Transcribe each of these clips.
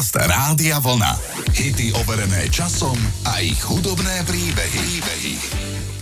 Podcast Rádia Vlna. Hity overené časom a ich hudobné príbehy. príbehy.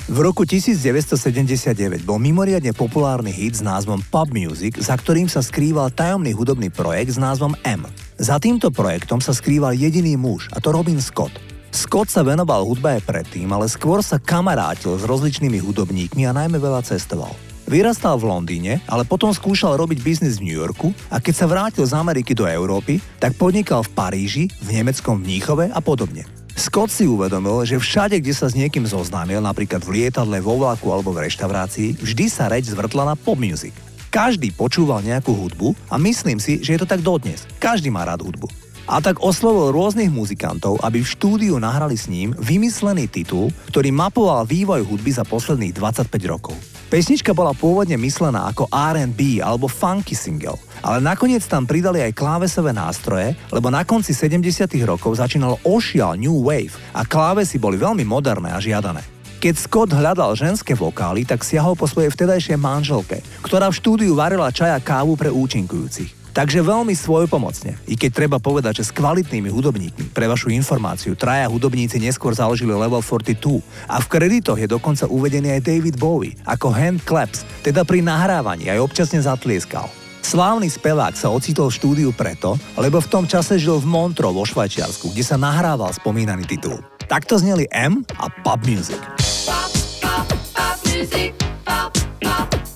V roku 1979 bol mimoriadne populárny hit s názvom Pop Music, za ktorým sa skrýval tajomný hudobný projekt s názvom M. Za týmto projektom sa skrýval jediný muž, a to Robin Scott. Scott sa venoval hudbe aj predtým, ale skôr sa kamarátil s rozličnými hudobníkmi a najmä veľa cestoval. Vyrastal v Londýne, ale potom skúšal robiť biznis v New Yorku a keď sa vrátil z Ameriky do Európy, tak podnikal v Paríži, v nemeckom Mníchove a podobne. Scott si uvedomil, že všade, kde sa s niekým zoznámil, napríklad v lietadle, vo vlaku alebo v reštaurácii, vždy sa reč zvrtla na pop music. Každý počúval nejakú hudbu a myslím si, že je to tak dodnes. Každý má rád hudbu. A tak oslovil rôznych muzikantov, aby v štúdiu nahrali s ním vymyslený titul, ktorý mapoval vývoj hudby za posledných 25 rokov. Pesnička bola pôvodne myslená ako R&B alebo funky single, ale nakoniec tam pridali aj klávesové nástroje, lebo na konci 70 rokov začínal ošial New Wave a klávesy boli veľmi moderné a žiadané. Keď Scott hľadal ženské vokály, tak siahol po svojej vtedajšej manželke, ktorá v štúdiu varila čaja kávu pre účinkujúcich. Takže veľmi svojpomocne, i keď treba povedať, že s kvalitnými hudobníkmi, pre vašu informáciu, traja hudobníci neskôr založili Level 42 a v kreditoch je dokonca uvedený aj David Bowie ako hand claps, teda pri nahrávaní aj občasne zatlieskal. Slávny spevák sa ocitol v štúdiu preto, lebo v tom čase žil v Montreux vo Švajčiarsku, kde sa nahrával spomínaný titul. Takto zneli M a Pub Music. Pop, pop, pop music, pop, pop.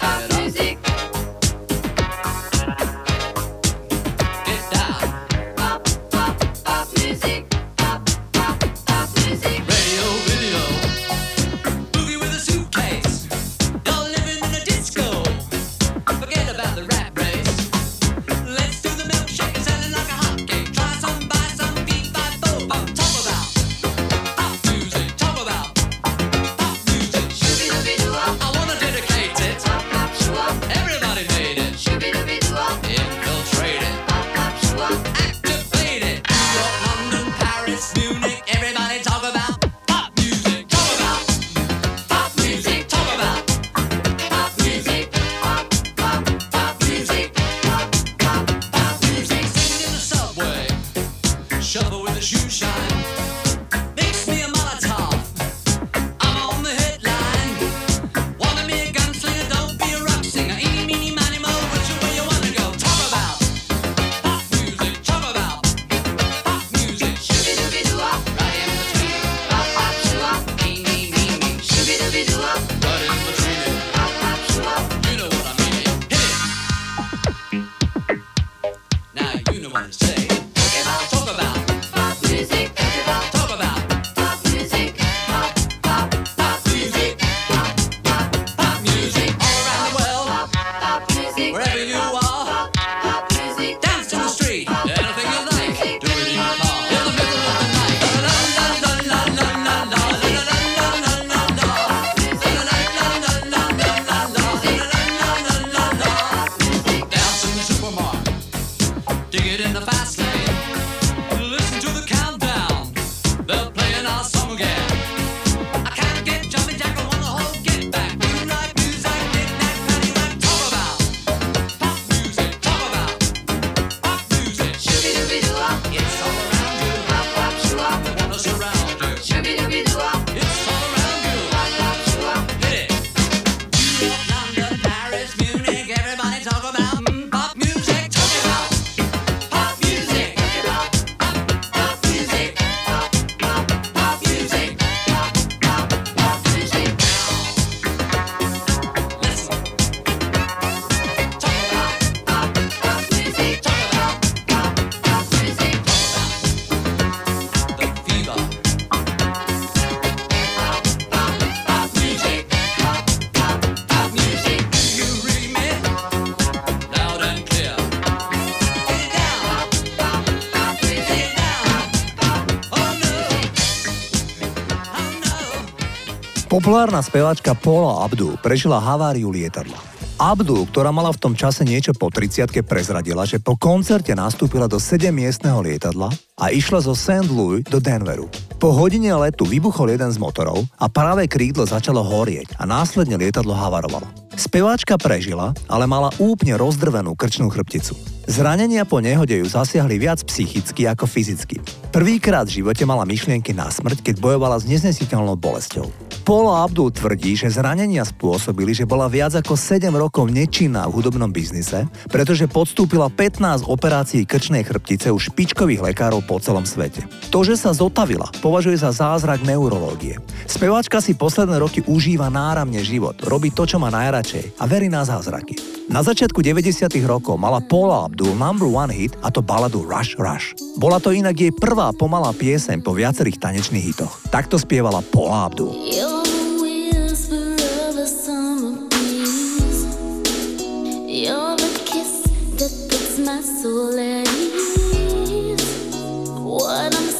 Populárna speváčka Paula Abdul prežila haváriu lietadla. Abdul, ktorá mala v tom čase niečo po 30 prezradila, že po koncerte nastúpila do 7-miestneho lietadla a išla zo St. Louis do Denveru. Po hodine letu vybuchol jeden z motorov a práve krídlo začalo horieť a následne lietadlo havarovalo. Speváčka prežila, ale mala úplne rozdrvenú krčnú chrbticu. Zranenia po nehode ju zasiahli viac psychicky ako fyzicky. Prvýkrát v živote mala myšlienky na smrť, keď bojovala s neznesiteľnou bolesťou. Paula Abdul tvrdí, že zranenia spôsobili, že bola viac ako 7 rokov nečinná v hudobnom biznise, pretože podstúpila 15 operácií krčnej chrbtice u špičkových lekárov po celom svete. To, že sa zotavila, považuje za zázrak neurológie. Speváčka si posledné roky užíva náramne život, robí to, čo má najradšej a verí na zázraky. Na začiatku 90. rokov mala Paula Abdul number one hit a to baladu Rush Rush. Bola to inak jej prvá pomalá pieseň po viacerých tanečných hitoch. Takto spievala Paula Abdul. Yo. soul at ease. What I'm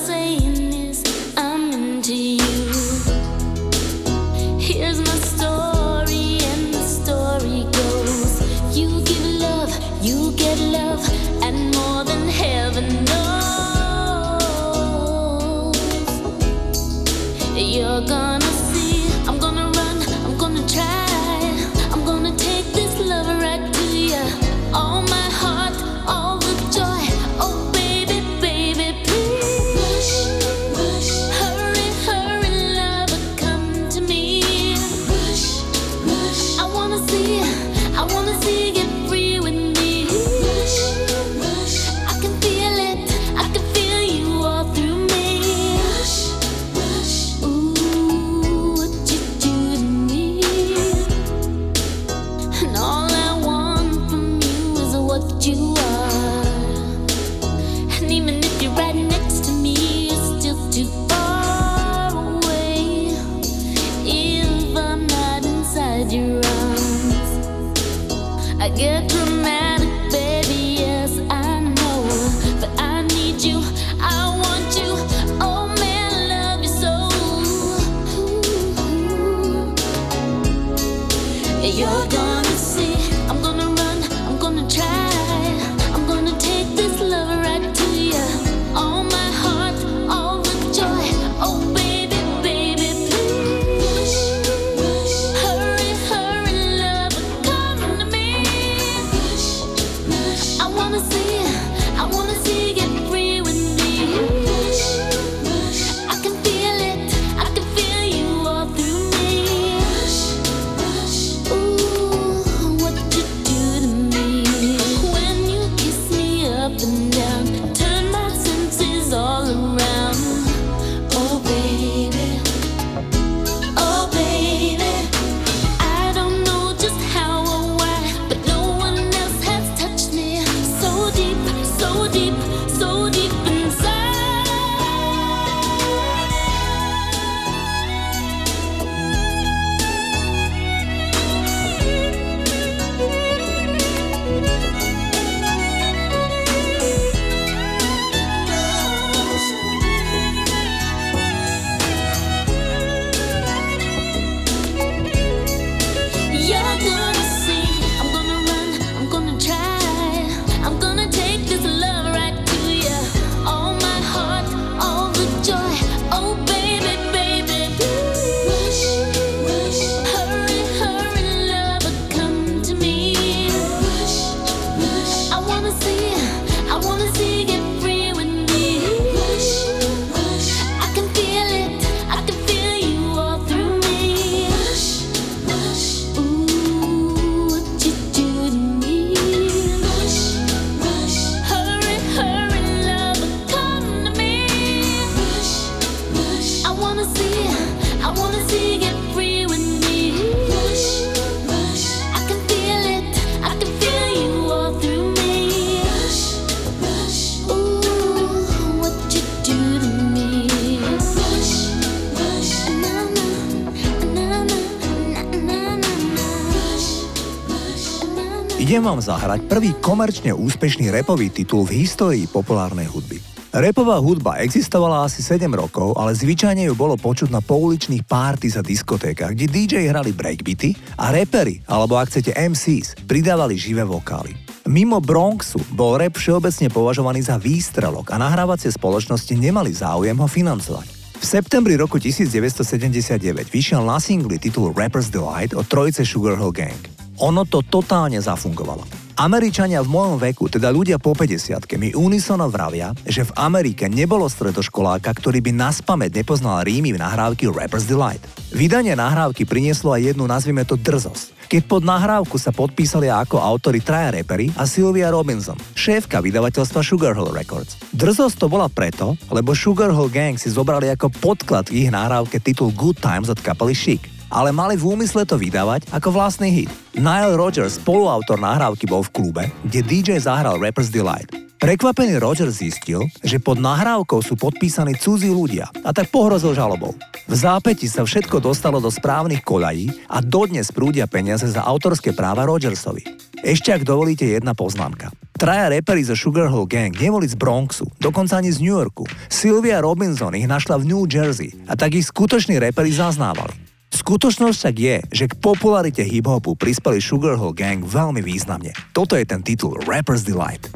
Idem vám zahrať prvý komerčne úspešný repový titul v histórii populárnej hudby. Repová hudba existovala asi 7 rokov, ale zvyčajne ju bolo počuť na pouličných párty za diskotékach, kde DJ hrali breakbeaty a repery, alebo ak chcete MCs, pridávali živé vokály. Mimo Bronxu bol rap všeobecne považovaný za výstrelok a nahrávacie spoločnosti nemali záujem ho financovať. V septembri roku 1979 vyšiel na singli titul Rapper's Delight od trojice Sugar Hill Gang. Ono to totálne zafungovalo. Američania v mojom veku, teda ľudia po 50 mi unisono vravia, že v Amerike nebolo stredoškoláka, ktorý by naspamäť nepoznal rímy v nahrávky Rapper's Delight. Vydanie nahrávky prinieslo aj jednu, nazvime to drzosť. Keď pod nahrávku sa podpísali ako autory traja repery a Sylvia Robinson, šéfka vydavateľstva Sugarhill Records. Drzosť to bola preto, lebo Sugarhill Gang si zobrali ako podklad k ich nahrávke titul Good Times od kapely Chic ale mali v úmysle to vydávať ako vlastný hit. Nile Rogers, spoluautor nahrávky, bol v klube, kde DJ zahral Rapper's Delight. Prekvapený Roger zistil, že pod nahrávkou sú podpísaní cudzí ľudia a tak pohrozil žalobou. V zápäti sa všetko dostalo do správnych koľají a dodnes prúdia peniaze za autorské práva Rogersovi. Ešte ak dovolíte jedna poznámka. Traja reperi zo Sugarhill Gang neboli z Bronxu, dokonca ani z New Yorku. Sylvia Robinson ich našla v New Jersey a tak ich skutoční reperi zaznávali. Skutočnosť však je, že k popularite hip-hopu prispeli Sugarhill Gang veľmi významne. Toto je ten titul Rapper's Delight.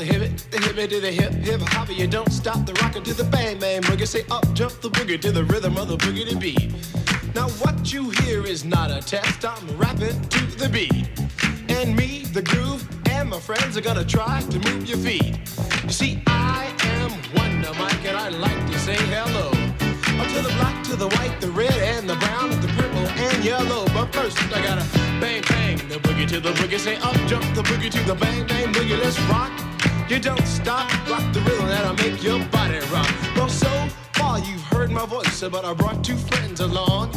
The hip it, the hip it the hip, hip hop, you don't stop the rocker to the bang bang boogie, say up jump the boogie to the rhythm of the boogie to beat. Now what you hear is not a test, I'm rapping to the beat. And me, the groove, and my friends are gonna try to move your feet. You see, I am Wonder Mike and I like to say hello. To the black, to the white, the red, and the brown, the purple, and yellow. But first, I gotta bang, bang, the boogie to the boogie. Say up, jump the boogie to the bang, bang, boogie. Let's rock. You don't stop, rock the rhythm that'll make your body rock. Well, so far you've heard my voice, but I brought two friends along.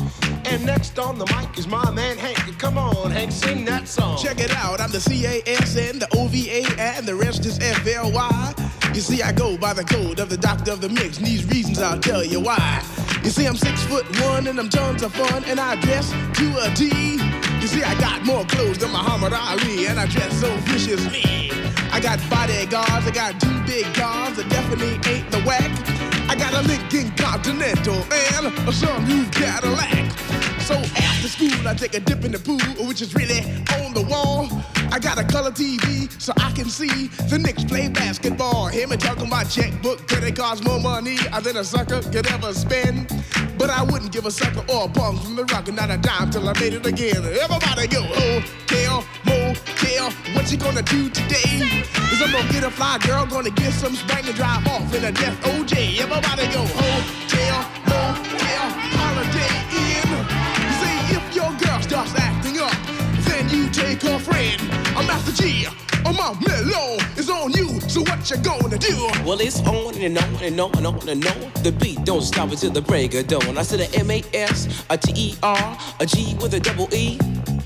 And next on the mic is my man Hank. Come on, Hank, sing that song. Check it out, I'm the C-A-S-N, the O-V-A, and the rest is F-L-Y. You see, I go by the code of the doctor of the mix, and these reasons I'll tell you why. You see, I'm six foot one, and I'm tons of fun, and I dress to a T. You see, I got more clothes than Muhammad Ali, and I dress so viciously. I got bodyguards, I got two big guns that definitely ain't the whack. I got a Lincoln Continental and a sunroof Cadillac. So after school, I take a dip in the pool, which is really on the wall. I got a color TV so I can see the Knicks play basketball. Him and talking my checkbook, could it cost more money uh, than a sucker could ever spend? But I wouldn't give a sucker or a bum from the rock and not a dime till I made it again. Everybody go, oh, hotel, motel, what you gonna do today? Is I'm gonna get a fly girl, gonna get some spring and drive off in a death OJ. Everybody go, oh, hotel, motel, holiday in See, if your girl starts acting up, then you take her friend. I'm Master G. Oh, my mellow is on you, so what you gonna do? Well, it's on and on and on and on and on. The beat don't stop until the break of dawn. I said a M A S, a T E R, a G with a double E.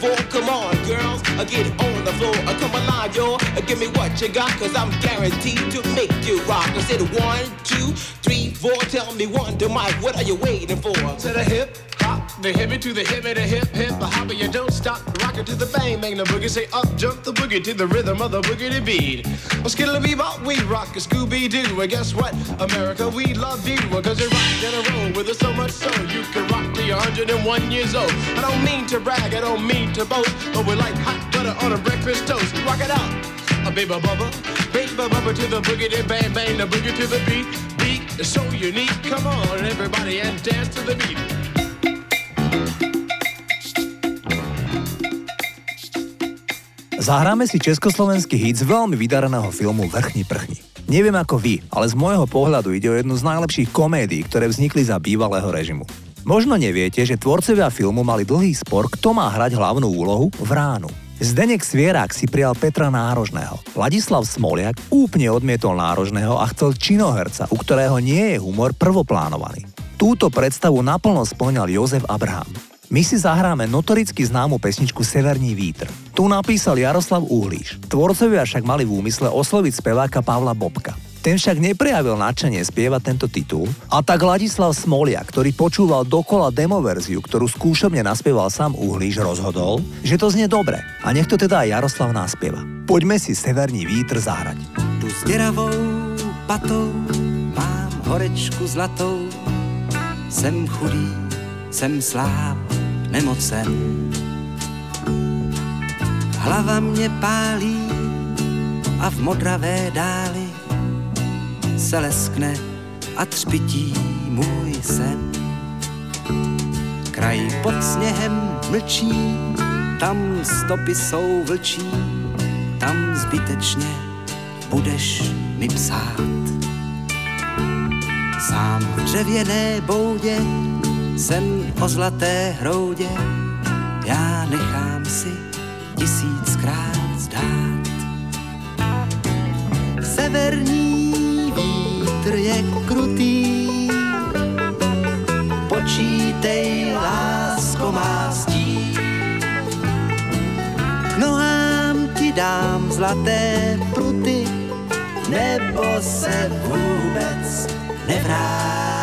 four. Come on, girls, I get on the floor. I come alive, yo. And uh, give me what you got, cause I'm guaranteed to make you rock. I said one, two, three, four. Tell me one, to Mike, what are you waiting for? To the hip the hippie to the hippie, the hip hip, the hopper, you don't stop. Rock it to the bang bang, the boogie. Say up, jump the boogie to the rhythm of the boogie to beat. Well, skittle bebop, we rock a Scooby Doo. Well, guess what? America, we love you. Cause you rock in a row with us so much so you can rock till you're 101 years old. I don't mean to brag, I don't mean to boast, but we're like hot butter on a breakfast toast. Rock it out, a baby bubba, baby bumper to the boogie, then bang bang the boogie to the beat. Beat is so unique. Come on, everybody, and dance to the beat. Zahráme si československý hit z veľmi vydareného filmu Vrchni prchni. Neviem ako vy, ale z môjho pohľadu ide o jednu z najlepších komédií, ktoré vznikli za bývalého režimu. Možno neviete, že tvorcovia filmu mali dlhý spor, kto má hrať hlavnú úlohu v ránu. Zdenek Svierák si prijal Petra Nárožného. Ladislav Smoliak úplne odmietol Nárožného a chcel činoherca, u ktorého nie je humor prvoplánovaný. Túto predstavu naplno splňal Jozef Abraham. My si zahráme notoricky známu pesničku Severní vítr. Tu napísal Jaroslav Uhlíš. Tvorcovia však mali v úmysle osloviť speváka Pavla Bobka. Ten však neprejavil nadšenie spievať tento titul a tak Ladislav Smolia, ktorý počúval dokola demoverziu, ktorú skúšobne naspieval sám Uhlíš, rozhodol, že to znie dobre a nech to teda aj Jaroslav naspieva. Poďme si Severní vítr zahrať. Tu s patou mám horečku zlatou. Jsem chudý, jsem sláb, nemocen. Hlava mě pálí a v modravé dáli se leskne a třpití můj sen. Kraj pod sněhem mlčí, tam stopy jsou vlčí, tam zbytečně budeš mi psát. Sám v dřevěné boudě jsem o zlaté hroudě, já nechám si tisíckrát zdát. Severní vítr je krutý, počítej, lásko má. K nohám ti dám zlaté pruty, nebo se vůbec nevrátím.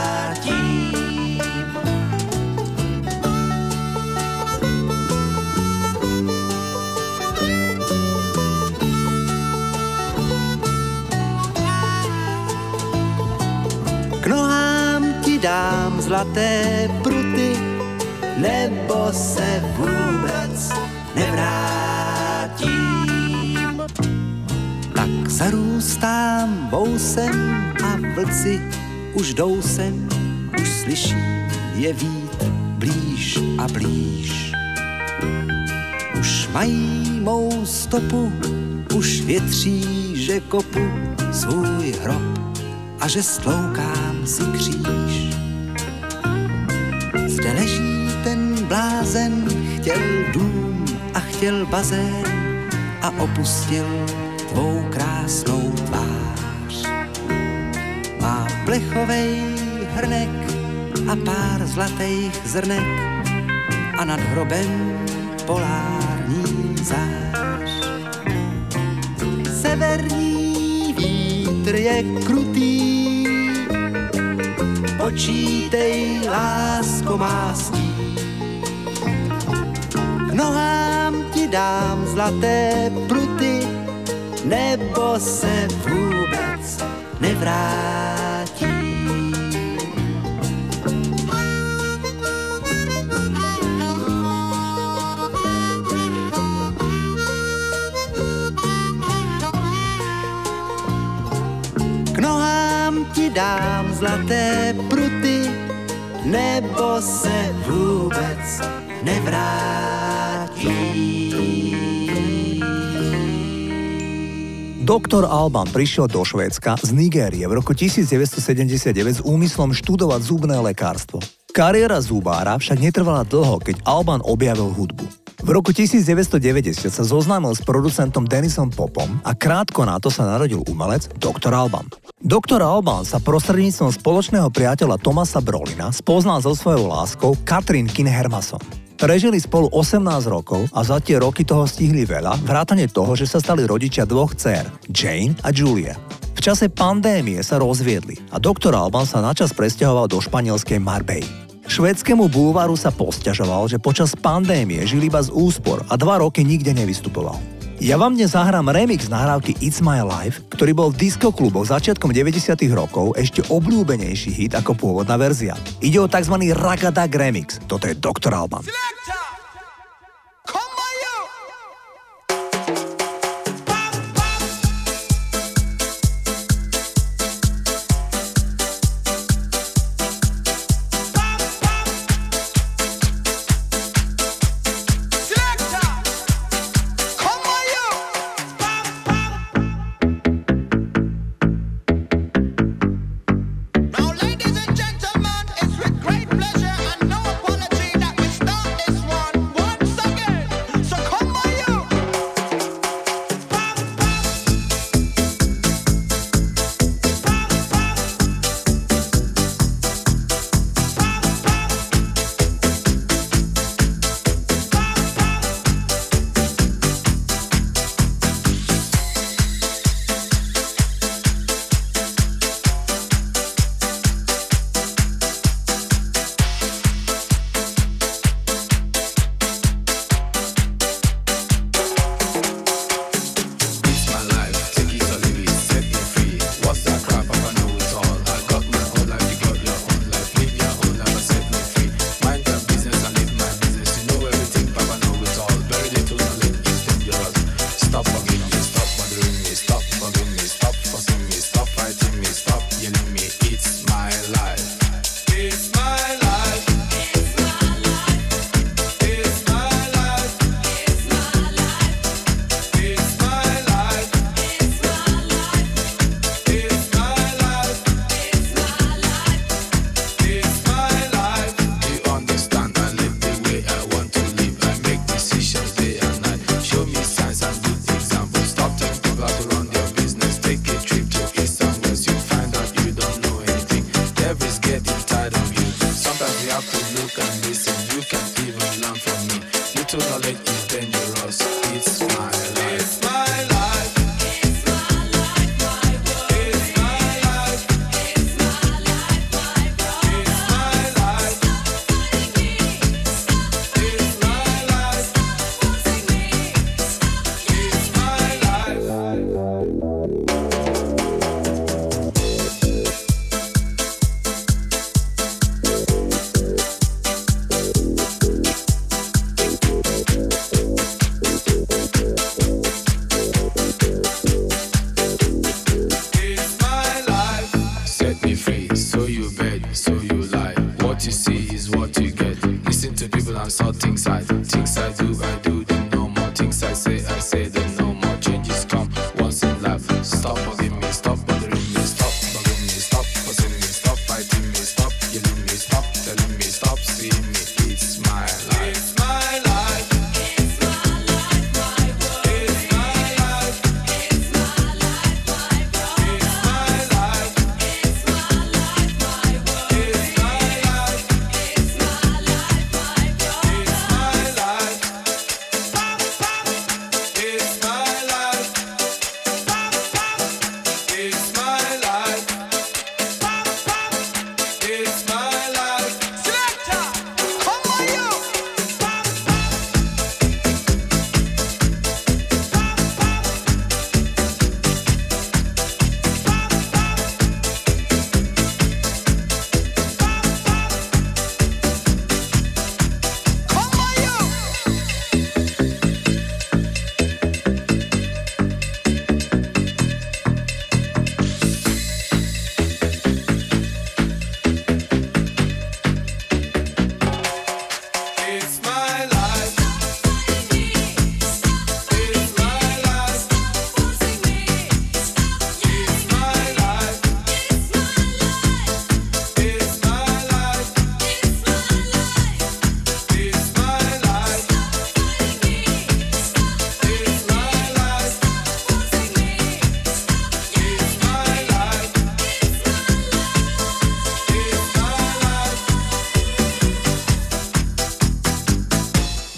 Nohám ti dám zlaté pruty, nebo se vůbec nevrátím. Tak zarůstám vousem a vlci už jdou sem, už slyším je vít blíž a blíž. Už mají mou stopu, už větří, že kopu svůj hrob a že stloukám si kříž. Zde leží ten blázen, chtěl dům a chtěl bazén a opustil tvou krásnou tvář. Má plechovej hrnek a pár zlatých zrnek a nad hrobem polární zář. Severní vítr je krutý, počítej, lásko má. K nohám ti dám zlaté pruty, nebo se vůbec nevrátí. Dám zlaté nebo se vůbec nevrátí. Doktor Alban prišiel do Švédska z Nigérie v roku 1979 s úmyslom študovať zubné lekárstvo. Kariéra zubára však netrvala dlho, keď Alban objavil hudbu. V roku 1990 sa zoznámil s producentom Denisom Popom a krátko na to sa narodil umelec Dr. Alban. Dr. Alban sa prostredníctvom spoločného priateľa Tomasa Brolina spoznal so svojou láskou Katrin Kinhermason. Prežili spolu 18 rokov a za tie roky toho stihli veľa, vrátane toho, že sa stali rodičia dvoch dcer, Jane a Julia. V čase pandémie sa rozviedli a doktor Alban sa načas presťahoval do španielskej Marbej. Švédskému bulváru sa posťažoval, že počas pandémie žil iba z úspor a dva roky nikde nevystupoval. Ja vám dnes zahrám remix nahrávky It's My Life, ktorý bol v diskokluboch začiatkom 90 rokov ešte obľúbenejší hit ako pôvodná verzia. Ide o tzv. Ragadag remix. Toto je Dr. Alban. the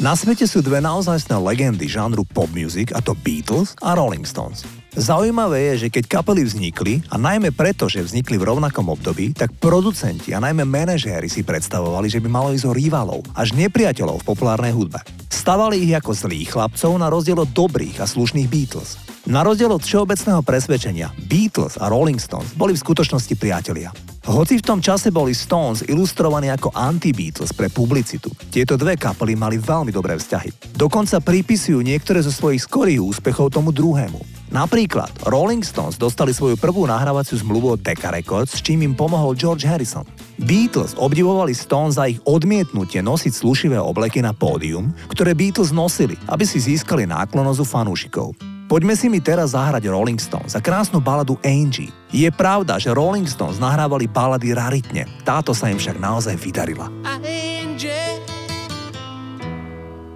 Na svete sú dve naozajstné legendy žánru pop music, a to Beatles a Rolling Stones. Zaujímavé je, že keď kapely vznikli, a najmä preto, že vznikli v rovnakom období, tak producenti a najmä manažéri si predstavovali, že by malo ísť o rivalov, až nepriateľov v populárnej hudbe. Stavali ich ako zlých chlapcov na rozdiel od dobrých a slušných Beatles. Na rozdiel od všeobecného presvedčenia, Beatles a Rolling Stones boli v skutočnosti priatelia. Hoci v tom čase boli Stones ilustrovaní ako anti-Beatles pre publicitu, tieto dve kapely mali veľmi dobré vzťahy. Dokonca pripisujú niektoré zo svojich skorých úspechov tomu druhému. Napríklad Rolling Stones dostali svoju prvú nahrávaciu zmluvu od Decca Records, s čím im pomohol George Harrison. Beatles obdivovali Stones za ich odmietnutie nosiť slušivé obleky na pódium, ktoré Beatles nosili, aby si získali náklonosť u fanúšikov. Poďme si mi teraz zahrať Rolling Stones za krásnu baladu Angie. Je pravda, že Rolling Stones nahrávali balady raritne, táto sa im však naozaj vydarila. Angie,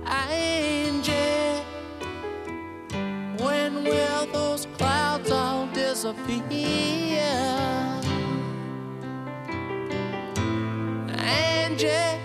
Angie, when will those clouds all disappear? Angie,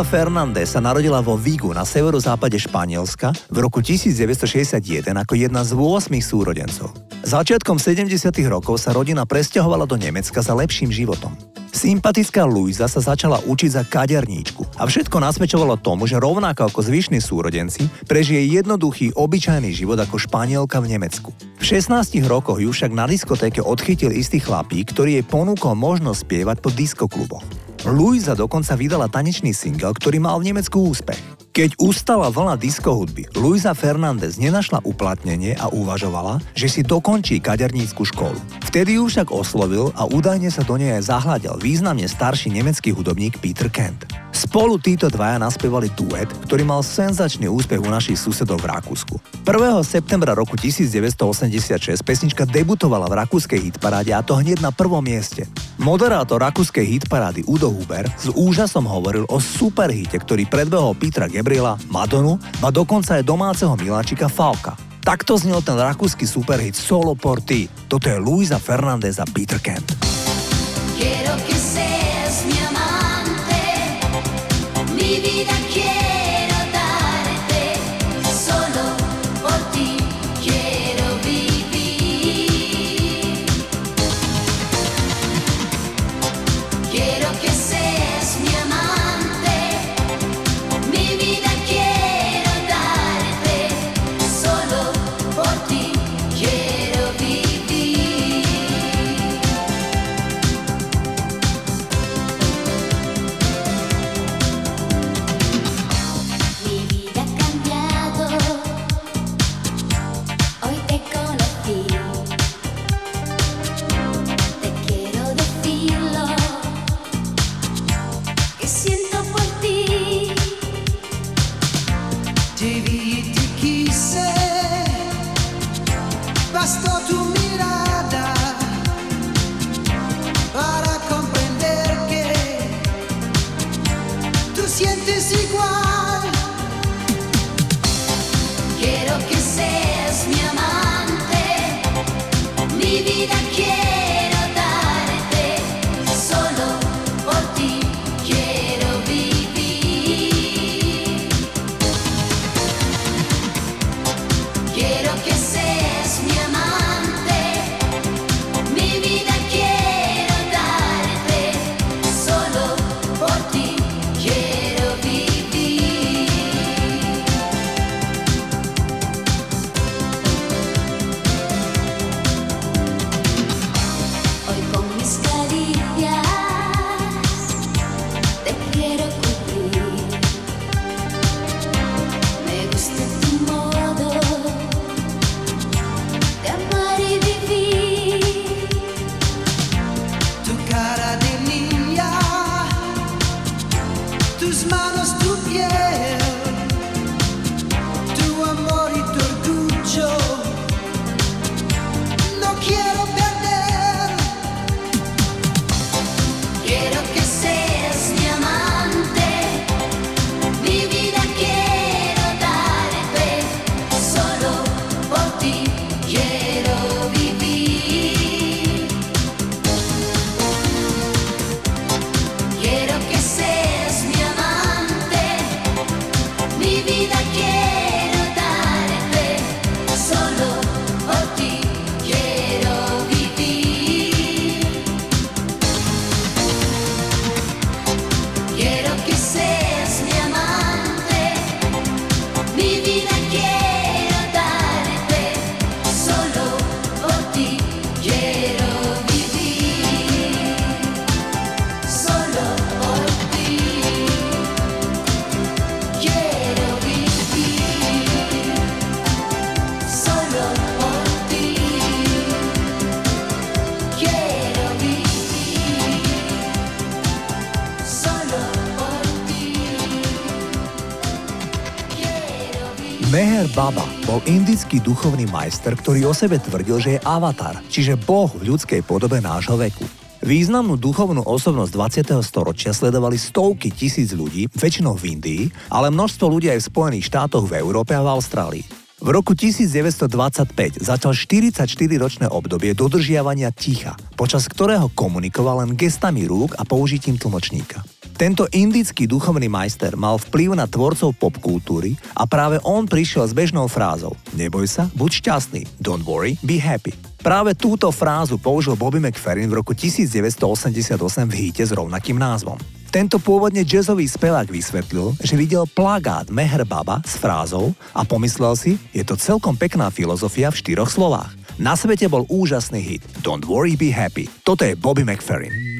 Luisa Fernández sa narodila vo Vigu na severozápade Španielska v roku 1961 ako jedna z 8 súrodencov. Začiatkom 70. rokov sa rodina presťahovala do Nemecka za lepším životom. Sympatická Luisa sa začala učiť za kaderníčku a všetko nasvedčovalo tomu, že rovnako ako zvyšní súrodenci prežije jednoduchý, obyčajný život ako Španielka v Nemecku. V 16 rokoch ju však na diskotéke odchytil istý chlapík, ktorý jej ponúkol možnosť spievať po diskokluboch. Luisa dokonca vydala tanečný single, ktorý mal v Nemecku úspech. Keď ustala vlna disco hudby, Luisa Fernández nenašla uplatnenie a uvažovala, že si dokončí kadernícku školu. Vtedy ju však oslovil a údajne sa do nej aj zahľadil významne starší nemecký hudobník Peter Kent. Spolu títo dvaja naspievali duet, ktorý mal senzačný úspech u našich susedov v Rakúsku. 1. septembra roku 1986 pesnička debutovala v rakúskej hitparáde a to hneď na prvom mieste. Moderátor rakúskej hitparády Udo Huber s úžasom hovoril o superhite, ktorý predbehol Petra Gabriela, Madonu a dokonca aj domáceho miláčika Falka. Takto znel ten rakúsky superhit Solo por ti. Toto je Luisa a Peter Kent. Quiero que seas mi amante, yeah. Indický duchovný majster, ktorý o sebe tvrdil, že je avatar, čiže boh v ľudskej podobe nášho veku. Významnú duchovnú osobnosť 20. storočia sledovali stovky tisíc ľudí, väčšinou v Indii, ale množstvo ľudí aj v Spojených štátoch, v Európe a v Austrálii. V roku 1925 začal 44-ročné obdobie dodržiavania ticha, počas ktorého komunikoval len gestami rúk a použitím tlmočníka. Tento indický duchovný majster mal vplyv na tvorcov popkultúry a práve on prišiel s bežnou frázou Neboj sa, buď šťastný, don't worry, be happy. Práve túto frázu použil Bobby McFerrin v roku 1988 v híte s rovnakým názvom. Tento pôvodne jazzový spevák vysvetlil, že videl plagát Meher Baba s frázou a pomyslel si, je to celkom pekná filozofia v štyroch slovách. Na svete bol úžasný hit Don't worry, be happy. Toto je Bobby McFerrin.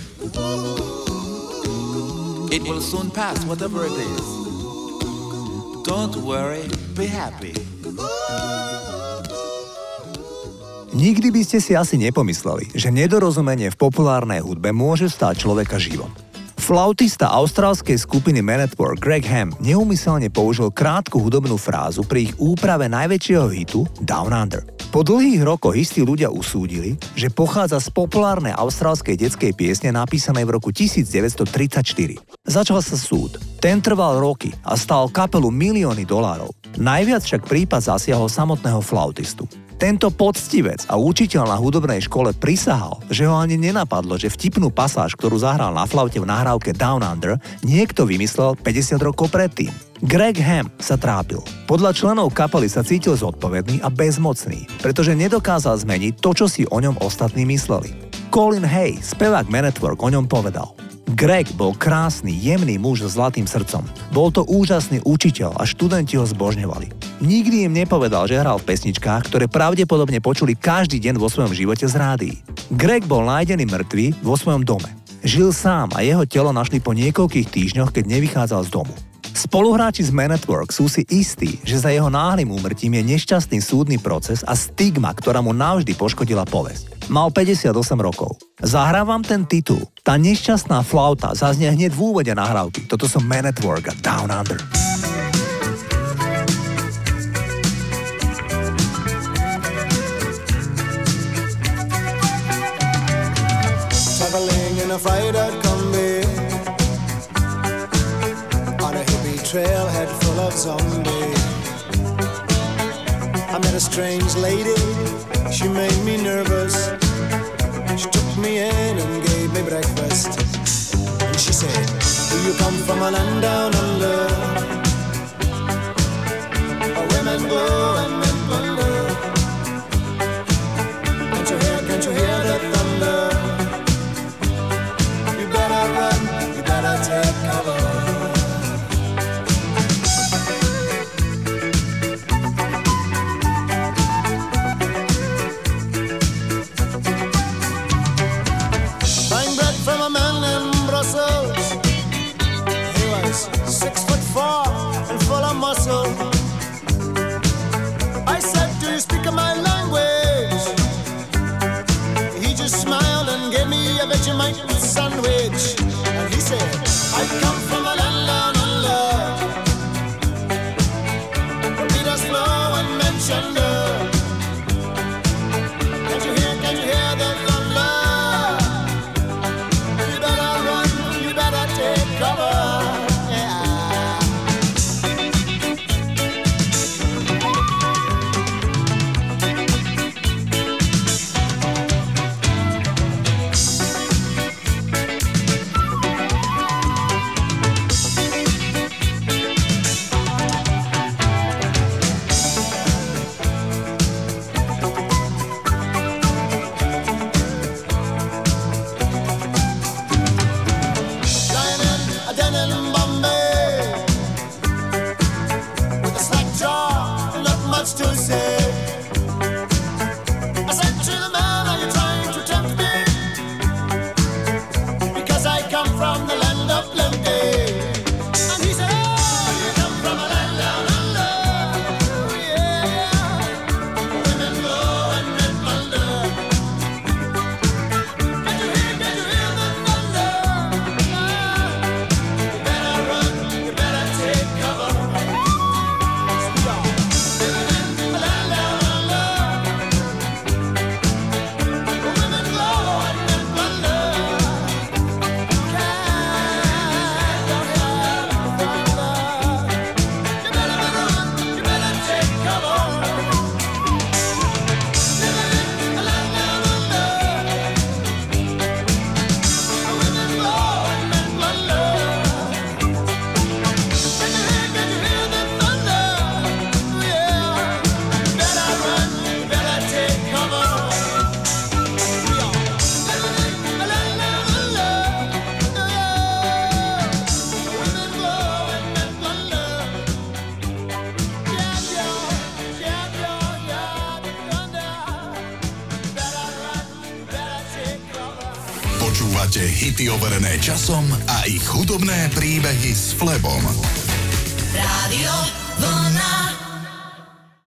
It will soon pass, whatever it is. Don't worry, be happy. Nikdy by ste si asi nepomysleli, že nedorozumenie v populárnej hudbe môže stáť človeka život. Flautista austrálskej skupiny Man at Work Greg Ham neumyselne použil krátku hudobnú frázu pri ich úprave najväčšieho hitu Down Under. Po dlhých rokoch istí ľudia usúdili, že pochádza z populárnej austrálskej detskej piesne napísanej v roku 1934. Začal sa súd. Ten trval roky a stal kapelu milióny dolárov. Najviac však prípad zasiahol samotného flautistu. Tento poctivec a učiteľ na hudobnej škole prisahal, že ho ani nenapadlo, že vtipnú pasáž, ktorú zahral na flaute v nahrávke Down Under, niekto vymyslel 50 rokov predtým. Greg Ham sa trápil. Podľa členov kapely sa cítil zodpovedný a bezmocný, pretože nedokázal zmeniť to, čo si o ňom ostatní mysleli. Colin Hay, spevák Man at Work, o ňom povedal. Greg bol krásny, jemný muž s zlatým srdcom. Bol to úžasný učiteľ a študenti ho zbožňovali. Nikdy im nepovedal, že hral v pesničkách, ktoré pravdepodobne počuli každý deň vo svojom živote z rádií. Greg bol nájdený mŕtvý vo svojom dome. Žil sám a jeho telo našli po niekoľkých týždňoch, keď nevychádzal z domu. Spoluhráči z Man sú si istí, že za jeho náhlym úmrtím je nešťastný súdny proces a stigma, ktorá mu navždy poškodila povesť. Mal 58 rokov. Zahrávam ten titul. Tá nešťastná flauta zaznie hneď v úvode nahrávky. Toto sú Man a Down Under. traveling in a of. I met a strange lady, she made me nervous. She took me in and gave me breakfast. And she said, Do you come from a land down under?